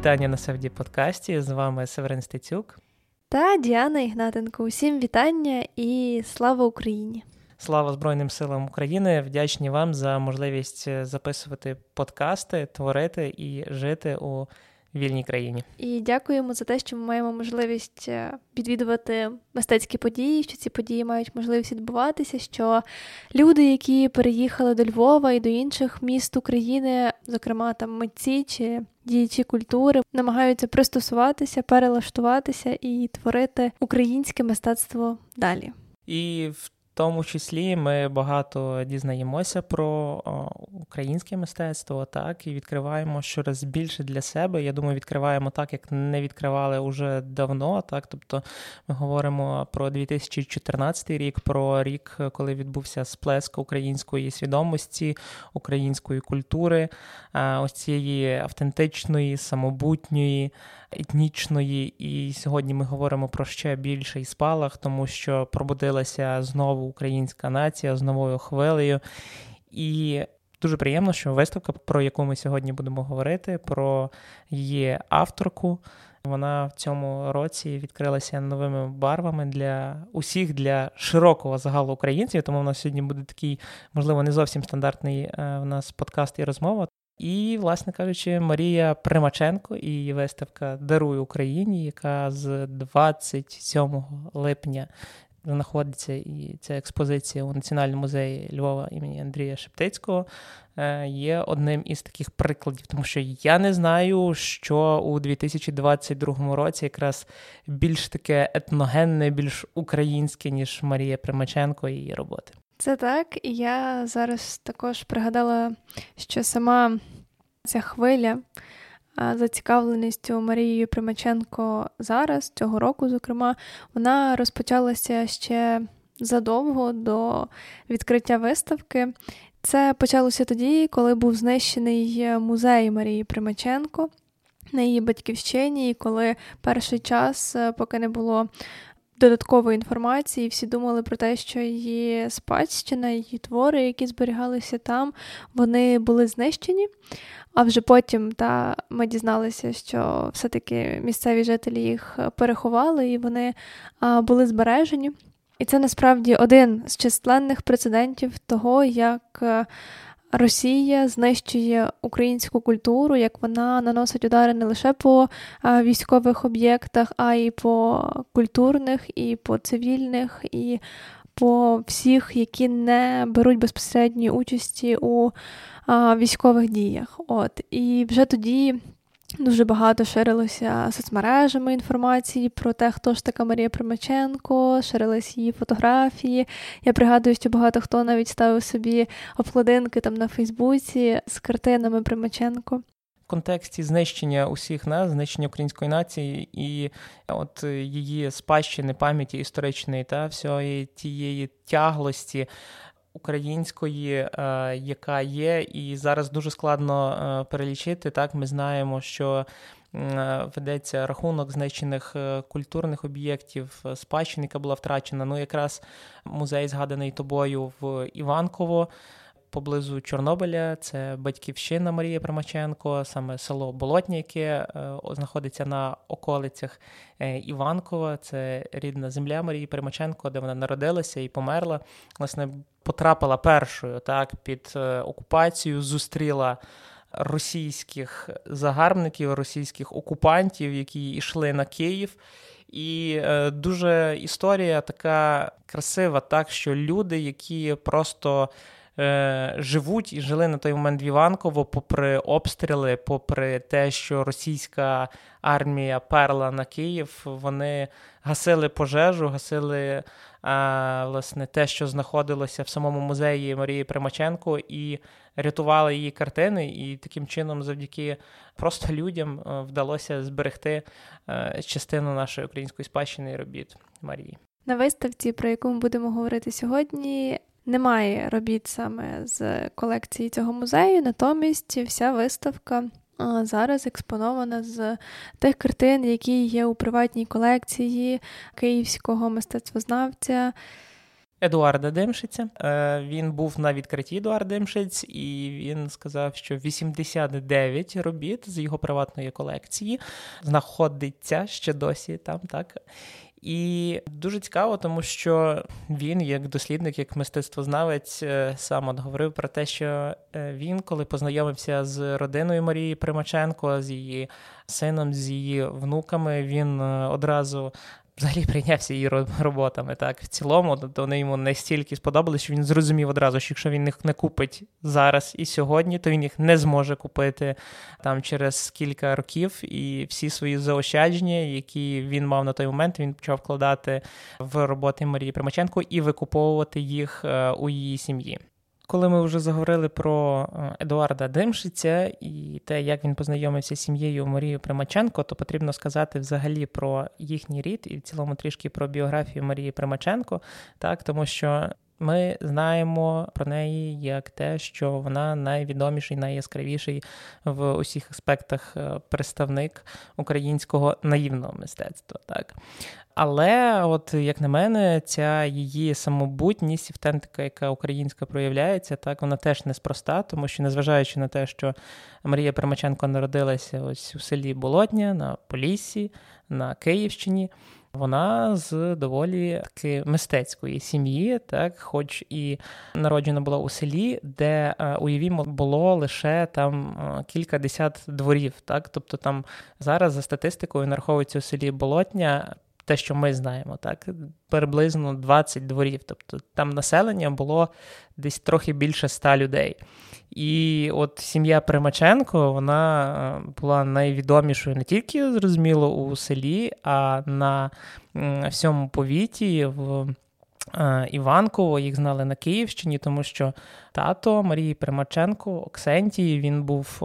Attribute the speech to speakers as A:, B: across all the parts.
A: Вітання на Севді подкасті. З вами Северин Стецюк
B: та Діана Ігнатенко. Усім вітання і слава Україні!
A: Слава Збройним силам України! Вдячні вам за можливість записувати подкасти, творити і жити у вільній країні.
B: І дякуємо за те, що ми маємо можливість е, відвідувати мистецькі події, що ці події мають можливість відбуватися. Що люди, які переїхали до Львова і до інших міст України, зокрема там митці чи діячі культури, намагаються пристосуватися, перелаштуватися і творити українське мистецтво далі.
A: І в тому числі ми багато дізнаємося про українське мистецтво, так і відкриваємо щораз більше для себе. Я думаю, відкриваємо так, як не відкривали уже давно. Так, тобто ми говоримо про 2014 рік, про рік, коли відбувся сплеск української свідомості, української культури, ось цієї автентичної, самобутньої етнічної, і сьогодні ми говоримо про ще більший спалах, тому що пробудилася знову українська нація з новою хвилею. І дуже приємно, що виставка, про яку ми сьогодні будемо говорити, про її авторку. Вона в цьому році відкрилася новими барвами для усіх для широкого загалу українців. Тому в нас сьогодні буде такий, можливо, не зовсім стандартний е, в нас подкаст і розмова. І, власне кажучи, Марія Примаченко і її виставка Даруй Україні, яка з 27 липня знаходиться і ця експозиція у Національному музеї Львова імені Андрія Шептицького, е, є одним із таких прикладів, тому що я не знаю, що у 2022 році якраз більш таке етногенне, більш українське, ніж Марія Примаченко і її роботи.
B: Це так, і я зараз також пригадала, що сама ця хвиля зацікавленістю Марією Примаченко зараз, цього року, зокрема, вона розпочалася ще задовго до відкриття виставки. Це почалося тоді, коли був знищений музей Марії Примаченко на її батьківщині, і коли перший час, е, поки не було додаткової інформації, всі думали про те, що її спадщина, її твори, які зберігалися там, вони були знищені. А вже потім та, ми дізналися, що все-таки місцеві жителі їх переховали і вони а, були збережені. І це насправді один з численних прецедентів того, як Росія знищує українську культуру, як вона наносить удари не лише по військових об'єктах, а й по культурних, і по цивільних, і по всіх, які не беруть безпосередньої участі у військових діях. От і вже тоді Дуже багато ширилося соцмережами інформації про те, хто ж така Марія Примаченко, ширились її фотографії. Я пригадую, що багато хто навіть ставив собі обкладинки там на Фейсбуці з картинами Примаченко.
A: В контексті знищення усіх нас, знищення української нації і от її спадщини, пам'яті історичної та всієї тієї тяглості української, е, яка є, і зараз дуже складно е, перелічити. Так, ми знаємо, що. Е, ведеться рахунок знищених культурних об'єктів, спадщини, яка була втрачена. Ну, якраз музей, згаданий тобою в Іванково, поблизу Чорнобиля. Це батьківщина Марії Примаченко, саме село Болотня, яке знаходиться на околицях Іванкова. Це рідна земля Марії Примаченко, де вона народилася і померла. Власне, потрапила першою так під е, окупацію, зустріла. Російських загарбників, російських окупантів, які йшли на Київ, і е, дуже історія така красива, так що люди, які просто е, живуть і жили на той момент в Іванково, попри обстріли, попри те, що російська армія перла на Київ, вони гасили пожежу, гасили а, власне те, що знаходилося в самому музеї Марії Примаченко, і рятували її картини. І таким чином, завдяки просто людям, е, вдалося зберегти е, частину нашої української спадщини і робіт Марії.
B: На виставці, про яку ми будемо говорити сьогодні, немає робіт саме з колекції цього музею, натомість вся виставка зараз експонована з тих картин, які є у приватній колекції київського мистецтвознавця
A: Едуарда Демшиця. Е, він був на відкритті Едуард Демшиць, і він сказав, що 89 робіт з його приватної колекції знаходиться ще досі там, так. І дуже цікаво, тому що він, як дослідник, як мистецтвознавець, е, сам от говорив про те, що е, він, коли познайомився з родиною Марії Примаченко, з її сином, з її внуками, він одразу взагалі прийнявся її роботами. Так, в цілому, то вони йому настільки сподобалися, що він зрозумів одразу, що якщо він їх не купить зараз і сьогодні, то він їх не зможе купити там через кілька років. І всі свої заощадження, які він мав на той момент, він почав вкладати в роботи Марії Примаченко і викуповувати їх е, у її сім'ї. Коли ми вже заговорили про е, Едуарда Димшиця і те, як він познайомився з сім'єю Марії Примаченко, то потрібно сказати взагалі про їхній рід і в цілому трішки про біографію Марії Примаченко, так тому що. Ми знаємо про неї як те, що вона найвідоміший, найяскравіший в усіх аспектах е, представник українського наївного мистецтва. Так але, от як на мене, ця її самобутність, автентика, яка українська проявляється, так вона теж неспроста, тому що, незважаючи на те, що Марія Пермаченко народилася ось у селі Болотня на Поліссі, на Київщині. Вона з доволі таки мистецької сім'ї, так, хоч і народжена була у селі, де е, уявімо було лише там кількадесят кілька десят дворів. Так, тобто там зараз за статистикою нараховується у селі Болотня те, що ми знаємо, так, приблизно 20 дворів. Тобто там населення було десь трохи більше 100 людей. І от сім'я Примаченко вона е, була найвідомішою не тільки, зрозуміло, у селі, а на всьому повіті. в е, Іванково їх знали на Київщині, тому що тато Марії Примаченко, Оксентії, він був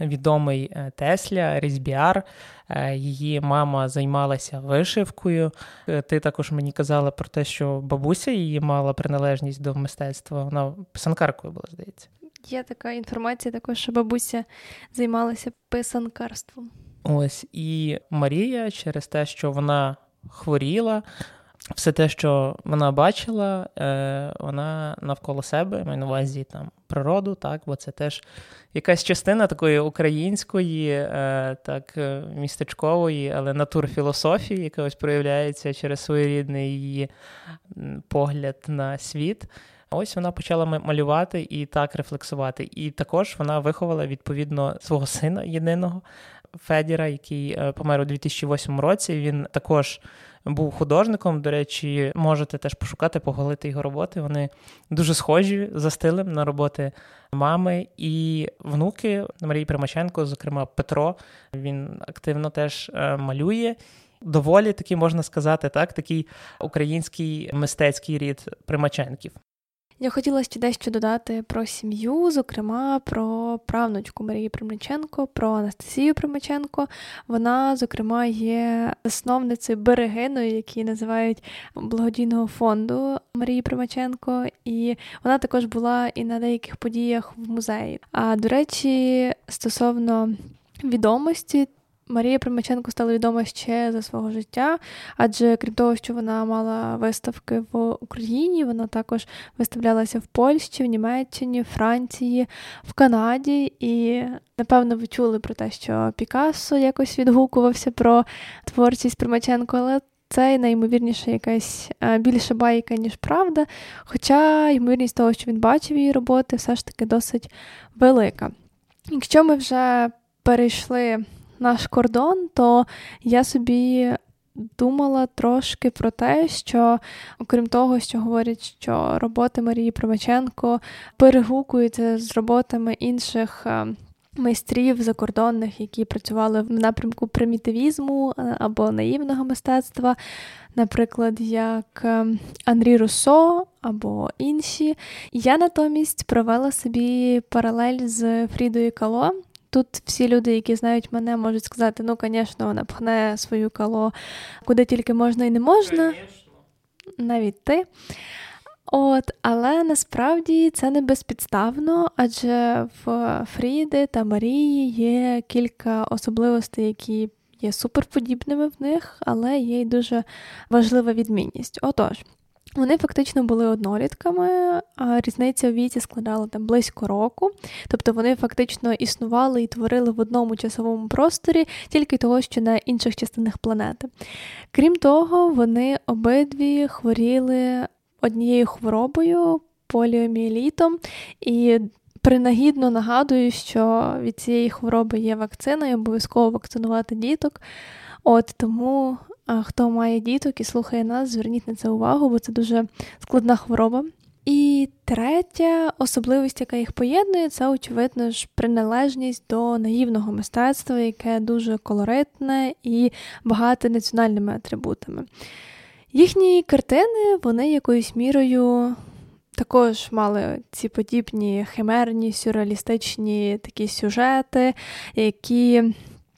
A: відомий е, Тесля, Різбіар. Е, її мама займалася вишивкою. Е, ти також мені казала про те, що бабуся її мала приналежність до мистецтва. Вона писанкаркою була, здається.
B: Є така інформація, також що бабуся займалася писанкарством.
A: Ось і Марія через те, що вона хворіла, все те, що вона бачила, е, вона навколо себе, маю на увазі там природу, так, бо це теж якась частина такої української, е, так, е, містечкової, але натурфілософії, яка ось проявляється через своєрідний її погляд на світ. Ось вона почала малювати і так рефлексувати. І також вона виховала відповідно свого сина єдиного Федіра, який помер у 2008 році. Він також був художником. До речі, можете теж пошукати, поголити його роботи. Вони дуже схожі за стилем на роботи мами і внуки Марії Примаченко, зокрема Петро. Він активно теж е, малює. Доволі таки можна сказати, так, такий український мистецький рід Примаченків.
B: Я хотіла ще дещо додати про сім'ю, зокрема про правнучку Марії Примаченко, про Анастасію Примаченко. Вона, зокрема, є засновницею берегиною, які називають благодійного фонду Марії Примаченко, і вона також була і на деяких подіях в музеї. А до речі, стосовно відомості. Марія Примаченко стала відома ще за свого життя, адже крім того, що вона мала виставки в Україні, вона також виставлялася в Польщі, в Німеччині, Франції, в Канаді. І, напевно, ви чули про те, що Пікассо якось відгукувався про творчість Примаченко, але це наймовірніше якась більша байка, ніж правда. Хоча ймовірність того, що він бачив її роботи, все ж таки досить велика. Якщо ми вже перейшли наш кордон, то я собі думала трошки про те, що, окрім того, що говорять, що роботи Марії Примаченко перегукуються з роботами інших. Е, майстрів закордонних, які працювали в напрямку примітивізму е, або наївного мистецтва, наприклад, як е, Анрі Руссо або інші. Я натомість провела собі паралель з Фрідою Кало, Тут всі люди, які знають мене, можуть сказати, ну, звісно, вона пхне свою кало куди тільки можна і не можна. Конечно. Навіть ти. От, Але насправді це не безпідставно, адже в Фріди та Марії є кілька особливостей, які є суперподібними в них, але є й дуже важлива відмінність. Отож, Вони фактично були однолітками, а різниця у віці складала там близько року. Тобто вони фактично існували і творили в одному часовому просторі, тільки того, що на інших частинах планети. Крім того, вони обидві хворіли однією хворобою поліоміелітом, і принагідно нагадую, що від цієї хвороби є вакцина, і обов'язково вакцинувати діток. От тому, хто має діток і слухає нас, зверніть на це увагу, бо це дуже складна хвороба. І третя особливість, яка їх поєднує, це, очевидно ж, приналежність до наївного мистецтва, яке дуже колоритне і багате національними атрибутами. Їхні картини, вони якоюсь мірою також мали ці подібні химерні, сюрреалістичні такі сюжети, які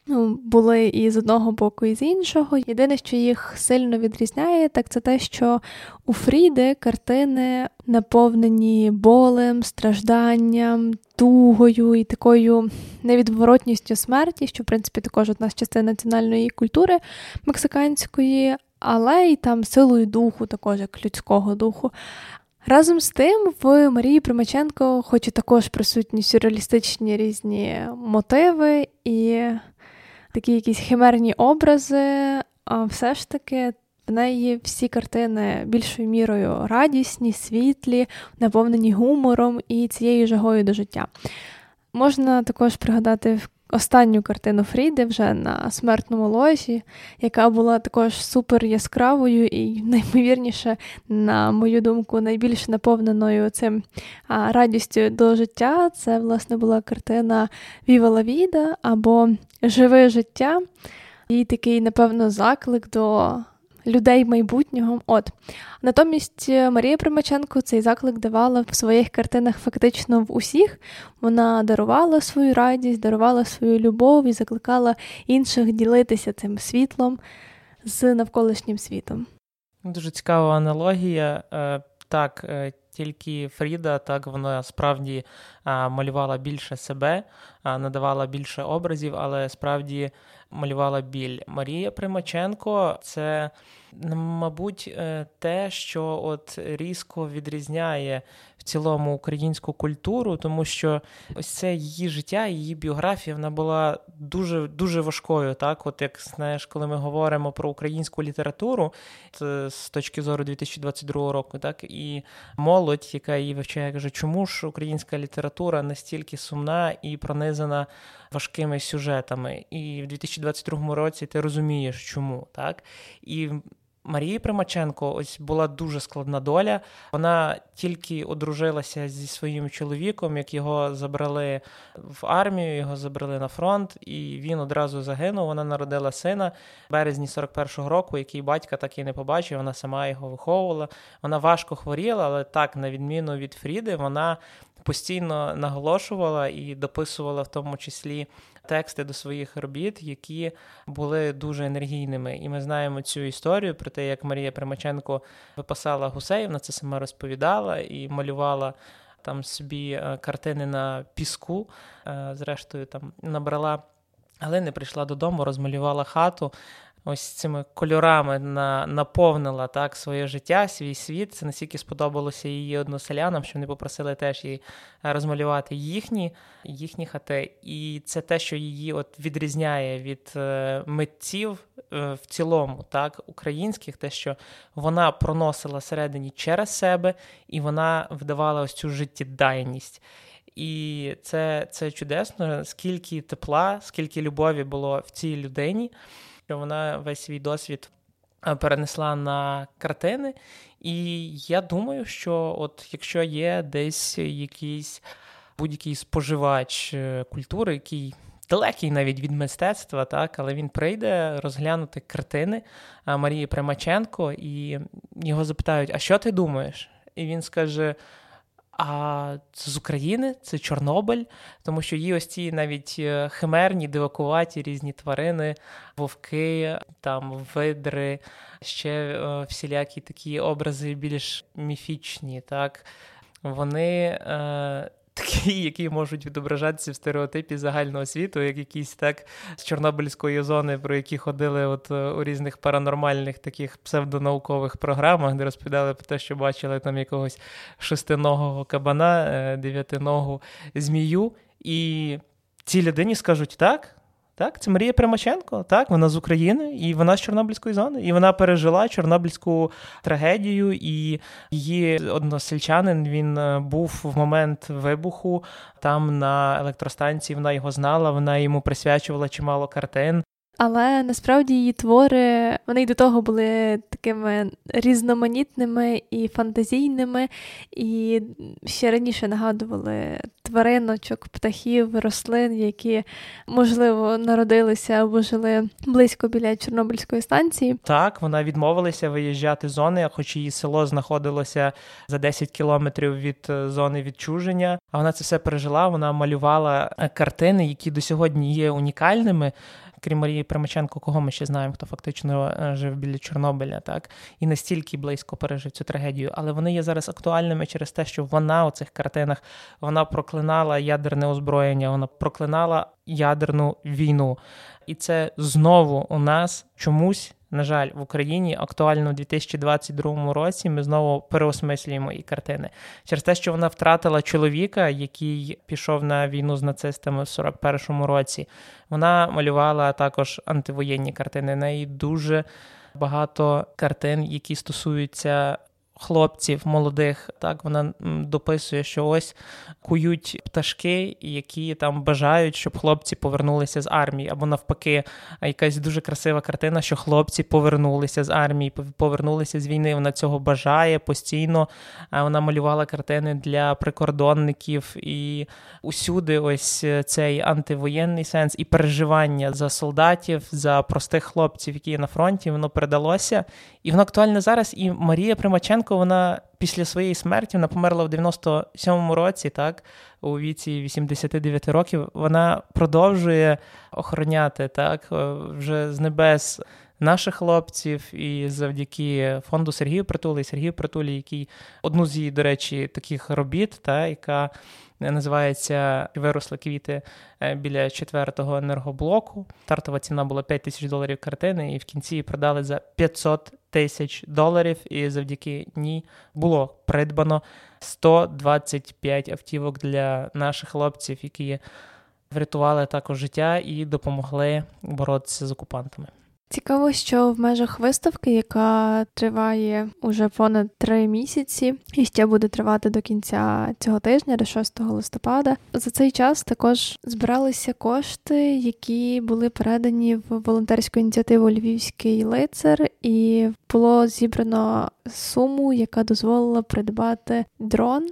B: ну, були і з одного боку, і з іншого. Єдине, що їх сильно відрізняє, так це те, що у Фріди картини наповнені болем, стражданням, тугою і такою невідворотністю смерті, що в принципі також одна з частин національної культури мексиканської, але й там силою духу, також як людського духу. Разом з тим, в Марії Примаченко, хоч і також присутні сюрреалістичні різні мотиви і такі якісь химерні образи, а все ж таки в неї всі картини більшою мірою радісні, світлі, наповнені гумором і цією жагою до життя. Можна також пригадати останню картину Фріди вже на смертному ложі, яка була також супер яскравою і, наймовірніше, на мою думку, найбільш наповненою цим радістю до життя. Це, власне, була картина Віва Лавіда або Живе життя. І такий, напевно, заклик до людей майбутнього. От натомість е, Марія Примаченко цей заклик давала в своїх картинах фактично в усіх. Вона дарувала свою радість, дарувала свою любов і закликала інших ділитися цим світлом з навколишнім світом.
A: Дуже цікава аналогія. Е, так, е, тільки Фріда, так вона справді малювала більше себе, надавала більше образів, але справді малювала біль. Марія Примаченко це мабуть, е, те, що от різко відрізняє цілому українську культуру, тому що ось це її життя, її біографія вона була дуже дуже важкою. Так, от як знаєш, коли ми говоримо про українську літературу це з точки зору 2022 року, так і молодь, яка її вивчає, каже, чому ж українська література настільки сумна і пронизана важкими сюжетами. І в 2022 році ти розумієш, чому так. І Марії Примаченко ось була дуже складна доля. Вона тільки одружилася зі своїм чоловіком, як його забрали в армію, його забрали на фронт, і він одразу загинув. Вона народила сина в березні 41-го року, який батька так і не побачив. Вона сама його виховувала. Вона важко хворіла, але так, на відміну від Фріди, вона постійно наголошувала і дописувала в тому числі тексти до своїх робіт, які були дуже енергійними. І ми знаємо цю історію про те, як Марія Примаченко виписала Гусеївна, це сама розповідала і малювала. Там собі е, картини на піску, е, зрештою, там набрала, але не прийшла додому, розмалювала хату, ось цими кольорами на, наповнила так своє життя, свій світ. Це настільки сподобалося її односелянам, що вони попросили теж її е, розмалювати їхні їхні хати. І це те, що її от відрізняє від е, митців е, в цілому, так, українських, те, що вона проносила всередині через себе, і вона вдавала ось цю життєдайність. І це це чудесно, скільки тепла, скільки любові було в цій людині що вона весь свій досвід е, перенесла на картини. І я думаю, що от якщо є десь якийсь будь-який споживач е, культури, який далекий навіть від мистецтва, так, але він прийде розглянути картини е, Марії Примаченко, і його запитають: А що ти думаєш? І він скаже. А це з України, це Чорнобиль, тому що її ось ці навіть е, химерні, дивакуваті різні тварини, вовки, там видри, ще е, всілякі такі образи більш міфічні. так. Вони е, такі, які можуть відображатися в стереотипі загального світу, як якісь так з Чорнобильської зони, про які ходили от е, у різних паранормальних таких псевдонаукових програмах, де розповідали про те, що бачили там якогось шестиногого кабана, е, дев'ятиногу змію. І цій людині скажуть так. Так, це Марія Примаченко, так, вона з України, і вона з Чорнобильської зони, і вона пережила Чорнобильську трагедію, і її односельчанин він е, був в момент вибуху там на електростанції. Вона його знала, вона йому присвячувала чимало картин.
B: Але насправді її твори вони й до того були такими різноманітними і фантазійними, і ще раніше нагадували твариночок, птахів, рослин, які, можливо, народилися або жили близько біля Чорнобильської станції.
A: Так, вона відмовилася виїжджати з зони, хоч її село знаходилося за 10 кілометрів від е, зони відчуження. А вона це все пережила. Вона малювала е, картини, які до сьогодні є унікальними крім Марії Примаченко, кого ми ще знаємо, хто фактично е, жив біля Чорнобиля, так і настільки близько пережив цю трагедію. Але вони є зараз актуальними через те, що вона у цих картинах вона проклинала ядерне озброєння, вона проклинала ядерну війну. І це знову у нас чомусь на жаль, в Україні актуально у 2022 році ми знову переосмислюємо і картини через те, що вона втратила чоловіка, який пішов на війну з нацистами в 41-му році. Вона малювала також антивоєнні картини. неї дуже багато картин, які стосуються хлопців молодих. Так вона дописує, що ось кують пташки, які там бажають, щоб хлопці повернулися з армії, або навпаки, якась дуже красива картина, що хлопці повернулися з армії, повернулися з війни. Вона цього бажає постійно. Вона малювала картини для прикордонників і усюди, ось цей антивоєнний сенс і переживання за солдатів, за простих хлопців, які є на фронті, воно передалося. І воно актуальне зараз. І Марія Примаченко, вона після своєї смерті вона померла в 97-му році, так, у віці 89 років. Вона продовжує охороняти так, е, вже з небес. Наших хлопців і завдяки фонду Сергію Притулі, Сергію Притулі, який одну з її, до речі, таких робіт, та яка називається Виросли квіти е, біля четвертого енергоблоку. Стартова ціна була 5 тисяч доларів картини, і в кінці її продали за 500 тисяч доларів. І завдяки ній було придбано 125 автівок для наших хлопців, які врятували також життя і допомогли боротися з окупантами.
B: Цікаво, що в межах виставки, яка триває уже понад три місяці, і ще буде тривати до кінця цього тижня, до 6 листопада. За цей час також збиралися кошти, які були передані в волонтерську ініціативу Львівський лицар, і було зібрано суму, яка дозволила придбати дрон,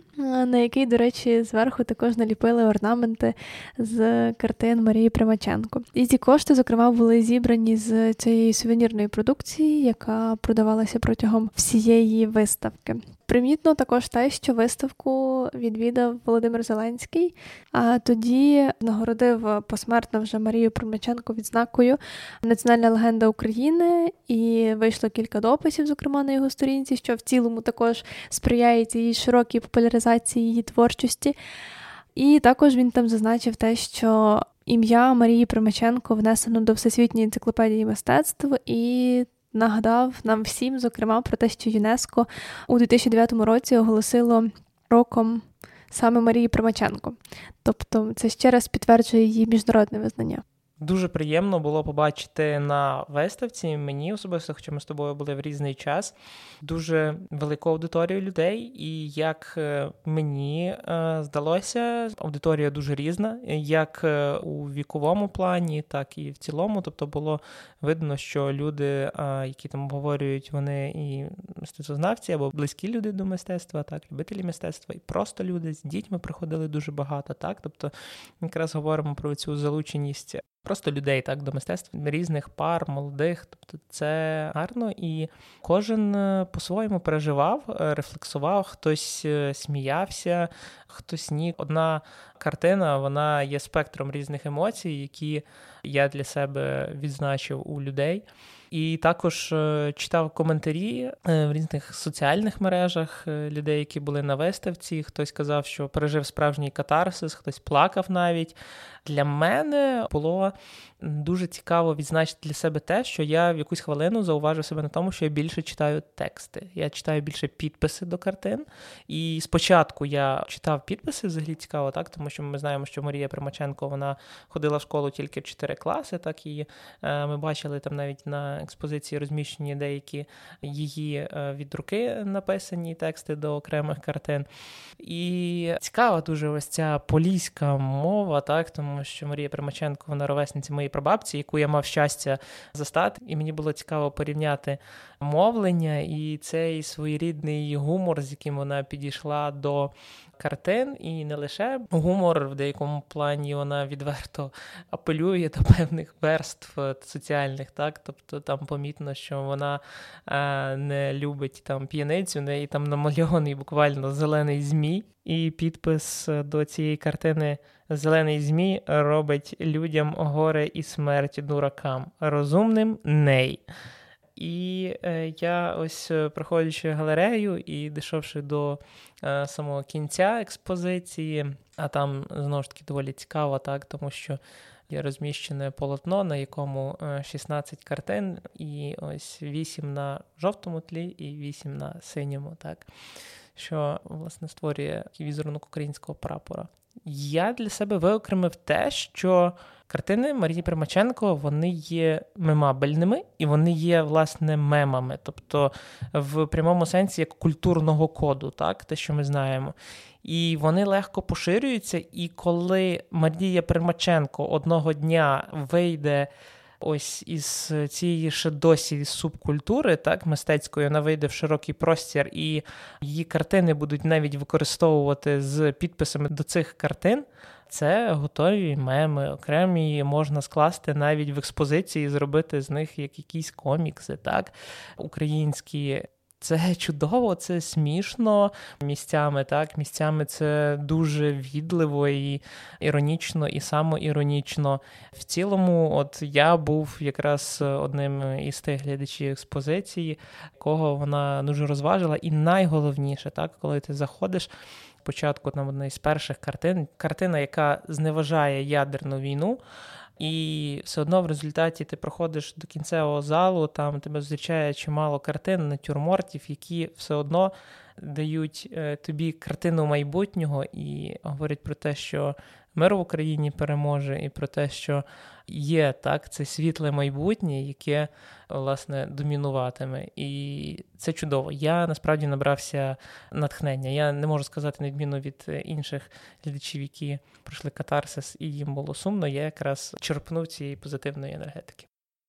B: на який, до речі, зверху також наліпили орнаменти з картин Марії Примаченко. І ці кошти, зокрема, були зібрані з цієї сувенірної продукції, яка продавалася протягом всієї виставки. Примітно також те, що виставку відвідав Володимир Зеленський, а тоді нагородив посмертно вже Марію Примаченко відзнакою Національна легенда України, і вийшло кілька дописів, зокрема на його сторінці, що в цілому також сприяє цій широкій популяризації її творчості. І також він там зазначив те, що ім'я Марії Примаченко внесено до Всесвітньої енциклопедії мистецтв, і нагадав нам всім, зокрема, про те, що ЮНЕСКО у 2009 році оголосило роком саме Марії Примаченко. Тобто це ще раз підтверджує її міжнародне визнання.
A: Дуже приємно було побачити на виставці мені особисто, хоча ми з тобою були в різний час, дуже велику аудиторію людей. І як е, мені е, здалося, аудиторія дуже різна, як е, у віковому плані, так і в цілому. Тобто було видно, що люди, які там обговорюють, вони і мистецтвознавці або близькі люди до мистецтва, так, любителі мистецтва, і просто люди з дітьми приходили дуже багато. Так, тобто, якраз говоримо про цю залученість просто людей так до мистецтва різних пар, молодих. Тобто це гарно, і кожен е, по-своєму переживав, е, рефлексував, хтось е, сміявся, хтось ні. Одна картина вона є спектром різних емоцій, які я для себе відзначив у людей. І також читав коментарі в різних соціальних мережах людей, які були на виставці. Хтось казав, що пережив справжній катарсис, хтось плакав навіть. Для мене було дуже цікаво відзначити для себе те, що я в якусь хвилину зауважив себе на тому, що я більше читаю тексти. Я читаю більше підписи до картин. І спочатку я читав підписи, взагалі цікаво, так, тому що ми знаємо, що Марія Примаченко вона ходила в школу тільки в 4 класи, так і ми бачили там навіть на експозиції розміщені деякі її е, від руки написані тексти до окремих картин. І цікава дуже ось ця поліська мова, так, тому що Марія Примаченко, вона ровесниця моєї прабабці, яку я мав щастя застати, і мені було цікаво порівняти мовлення і цей своєрідний гумор, з яким вона підійшла до картин, і не лише гумор, в деякому плані вона відверто апелює до певних верств соціальних, так? Тобто там помітно, що вона е, не любить там п'яницю, неї там намальований буквально зелений змій, і підпис до цієї картини. Зелений змій робить людям горе і смерть дуракам, розумним ней. І е, я ось е, проходячи галерею і дійшовши до е, самого кінця експозиції, а там знову ж таки доволі цікаво, так, тому що є розміщене полотно, на якому 16 картин, і ось 8 на жовтому тлі і 8 на синьому, так, що власне створює візерунок українського прапора. Я для себе виокремив те, що картини Марії Примаченко вони є мемабельними і вони є власне мемами, тобто в прямому сенсі як культурного коду, так, те, що ми знаємо. І вони легко поширюються. І коли Марія Примаченко одного дня вийде ось із цієї ще досі субкультури, так, мистецької, вона вийде в широкий простір, і її картини будуть навіть використовувати з підписами до цих картин. Це готові меми, окремі можна скласти навіть в експозиції, зробити з них як якісь комікси, так, українські. Це чудово, це смішно місцями, так, місцями це дуже відливо і іронічно, і самоіронічно. В цілому, от я був якраз одним із тих глядачів експозиції, кого вона дуже розважила. І найголовніше, так, коли ти заходиш. Спочатку там одна із перших картин, картина, яка зневажає ядерну війну, і все одно в результаті ти проходиш до кінцевого залу, там тебе зустрічає чимало картин, натюрмортів, які все одно дають е, тобі картину майбутнього і говорять про те, що мир в Україні переможе, і про те, що є так, це світле майбутнє, яке власне домінуватиме. І це чудово. Я насправді набрався натхнення. Я не можу сказати, на відміну від інших глядачів, які пройшли катарсис, і їм було сумно. Я якраз черпнув цієї позитивної енергетики.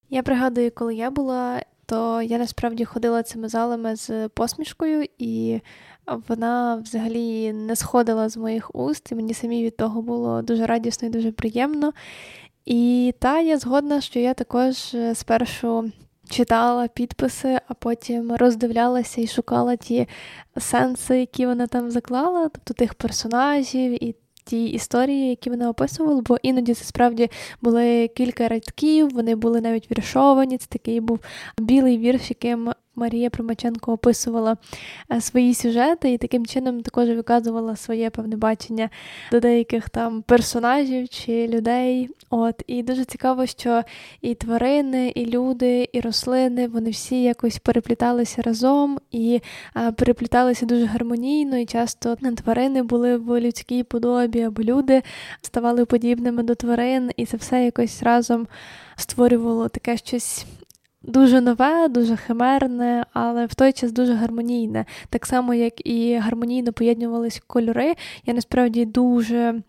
B: Я пригадую, коли я була, то я насправді ходила цими залами з посмішкою, і вона взагалі не сходила з моїх уст, і мені самі від того було дуже радісно і дуже приємно. І та я згодна, що я також е, спершу читала підписи, а потім роздивлялася і шукала ті сенси, які вона там заклала, тобто тих персонажів і ті історії, які вони описували, бо іноді це справді були кілька рядків, вони були навіть віршовані. Це такий був білий вірш, яким Марія Примаченко описувала е, свої сюжети і таким чином також виказувала своє певне бачення до деяких там персонажів чи людей. От І дуже цікаво, що і тварини, і люди, і рослини вони всі якось перепліталися разом і е, перепліталися дуже гармонійно, і часто тварини були в людській подобі, або люди ставали подібними до тварин, і це все якось разом створювало таке щось дуже нове, дуже химерне, але в той час дуже гармонійне. Так само, як і гармонійно поєднувалися кольори. Я насправді дуже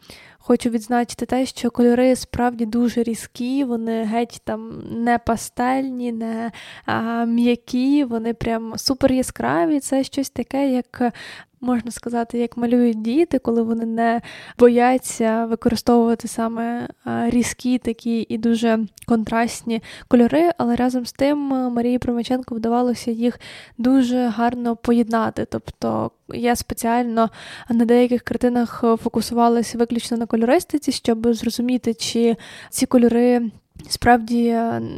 B: Хочу відзначити те, що кольори справді дуже різкі, вони геть там не пастельні, не а, м'які, вони прям супер яскраві. Це щось таке, як можна сказати, як малюють діти, коли вони не бояться використовувати саме різкі такі і дуже контрастні кольори, але разом з тим Марії Промаченко вдавалося їх дуже гарно поєднати. Тобто я спеціально на деяких картинах фокусувалася виключно на кольористиці, щоб зрозуміти, чи ці кольори. Справді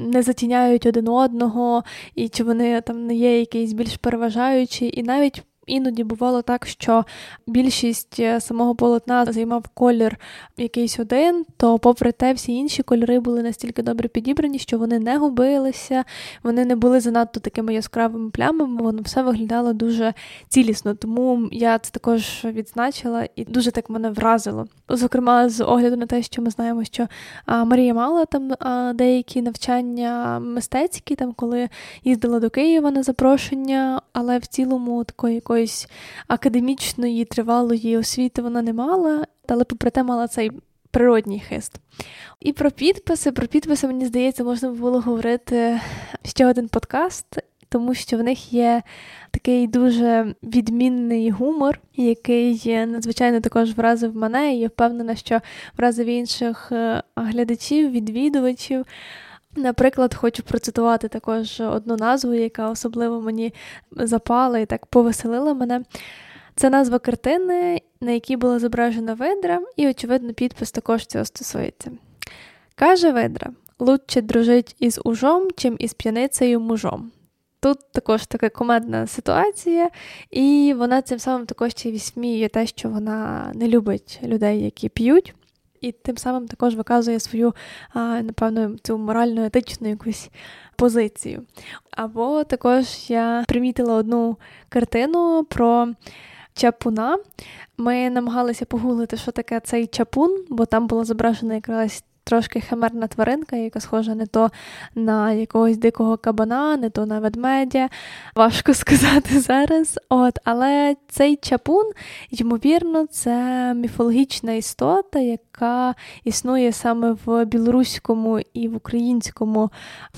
B: не затіняють один одного, і чи вони там не є якісь більш переважаючі, і навіть Іноді бувало так, що більшість е, самого полотна займав колір якийсь один, то, попри те, всі інші кольори були настільки добре підібрані, що вони не губилися, вони не були занадто такими яскравими плямами, воно все виглядало дуже цілісно. Тому я це також відзначила і дуже так мене вразило. Зокрема, з огляду на те, що ми знаємо, що Марія мала там деякі навчання мистецькі, там коли їздила до Києва на запрошення, але в цілому такої якоїсь якоїсь академічної тривалої освіти вона не мала, але попри те мала цей природній хист. І про підписи. Про підписи, мені здається, можна було говорити ще один подкаст, тому що в них є такий дуже відмінний гумор, який надзвичайно також вразив мене, і я впевнена, що вразив інших е, глядачів, відвідувачів. Наприклад, хочу процитувати також одну назву, яка особливо мені запала і так повеселила мене. Це назва картини, на якій була зображена видра, і, очевидно, підпис також цього стосується. Каже видра: лучше дружить із ужом, чим із п'яницею мужом. Тут також така комедна ситуація, і вона цим самим також ще й вісміє те, що вона не любить людей, які п'ють і тим самим також виказує свою, напевно, цю морально етичну якусь позицію. Або також я примітила одну картину про чапуна. Ми намагалися погуглити, що таке цей чапун, бо там була зображена якраз трошки химерна тваринка, яка схожа не то на якогось дикого кабана, не то на ведмедя. Важко сказати зараз. От, Але цей чапун, ймовірно, це міфологічна істота, яка існує саме в білоруському і в українському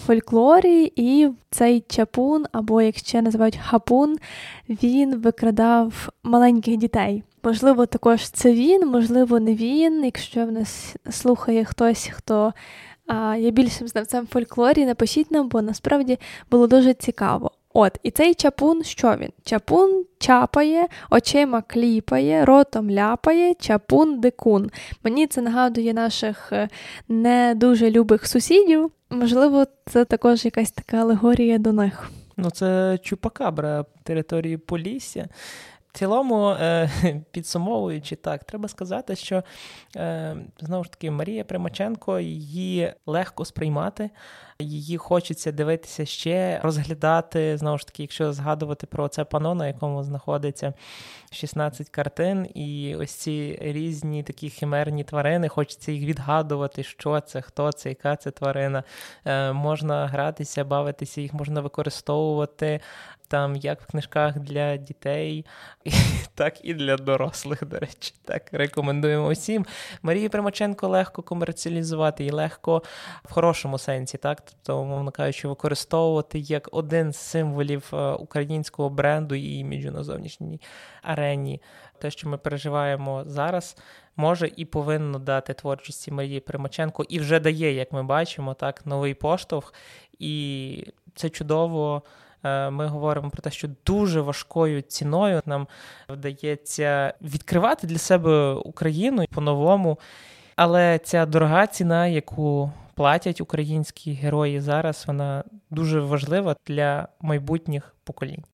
B: фольклорі. І цей чапун, або як ще називають хапун, він викрадав маленьких дітей. Можливо, також це він, можливо, не він. Якщо в нас слухає хтось, хто а, є більшим знавцем фольклорі, напишіть нам, бо насправді було дуже цікаво. От, і цей чапун, що він? Чапун чапає, очима кліпає, ротом ляпає, чапун дикун. Мені це нагадує наших е, не дуже любих сусідів. Можливо, це також якась така алегорія до них.
A: Ну, це чупакабра території Полісся. В цілому, е, підсумовуючи так, треба сказати, що е, знову ж таки Марія Примаченко її легко сприймати, її хочеться дивитися ще, розглядати. Знову ж таки, якщо згадувати про це пано, на якому знаходиться 16 картин, і ось ці різні такі химерні тварини, хочеться їх відгадувати, що це, хто це, яка це тварина. Е, можна гратися, бавитися, їх можна використовувати там як в книжках для дітей, так і для дорослих, до речі. Так, рекомендуємо усім. Марії Примаченко легко комерціалізувати і легко в хорошому сенсі, так, тобто, умовно кажучи, використовувати як один з символів е, українського бренду і іміджу на зовнішній арені. Те, що ми переживаємо зараз, може і повинно дати творчості Марії Примаченко, і вже дає, як ми бачимо, так, новий поштовх. І це чудово. Е, ми говоримо про те, що дуже важкою ціною нам вдається відкривати для себе Україну по-новому. Але ця дорога ціна, яку платять українські герої зараз, вона дуже важлива для майбутніх поколінь.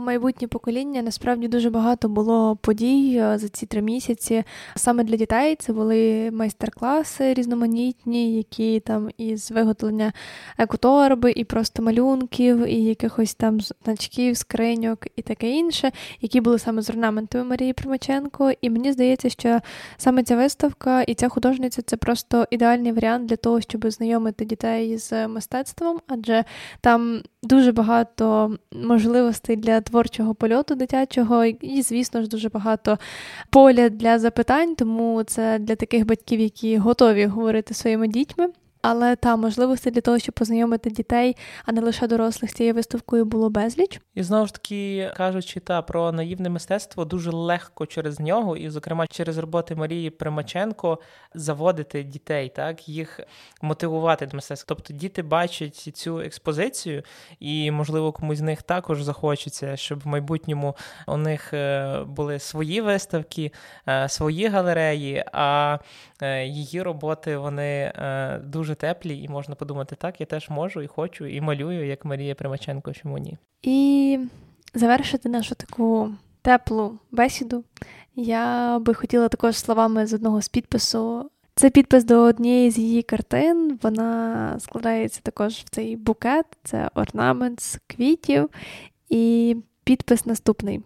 B: Майбутнє покоління насправді дуже багато було подій е, за ці три місяці. Саме для дітей це були майстер-класи різноманітні, які там із виготовлення екоторби, і просто малюнків, і якихось там значків, скриньок і таке інше, які були саме з орнаментами Марії Примаченко. І мені здається, що саме ця виставка і ця художниця це просто ідеальний варіант для того, щоб знайомити дітей з мистецтвом, адже там дуже багато можливостей для творчого польоту дитячого, і, звісно ж, дуже багато поля для запитань, тому це для таких батьків, які готові говорити своїми дітьми. Але та можливості для того, щоб познайомити дітей, а не лише дорослих з цією виставкою було безліч.
A: І знову ж таки кажучи, та про наївне мистецтво дуже легко через нього, і, зокрема, через роботи Марії Примаченко заводити дітей, так їх мотивувати до мистецтва. Тобто діти бачать цю експозицію, і можливо комусь з них також захочеться, щоб в майбутньому у них е, були свої виставки, е, свої галереї. а Е, її роботи вони е, дуже теплі, і можна подумати, так, я теж можу і хочу, і малюю, як Марія Примаченко, чому ні.
B: І завершити нашу таку теплу бесіду. Я би хотіла також словами з одного з підпису. Це підпис до однієї з її картин. Вона складається також в цей букет, це орнамент з квітів, і підпис наступний.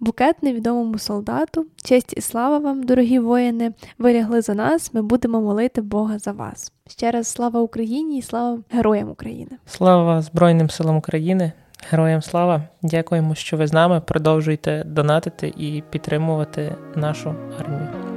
B: Букет невідомому солдату, честь і слава вам, дорогі воїни, ви лягли за нас, ми будемо молити Бога за вас. Ще раз слава Україні і слава героям України.
A: Слава Збройним силам України, героям слава! Дякуємо, що ви з нами. Продовжуйте донатити і підтримувати нашу армію.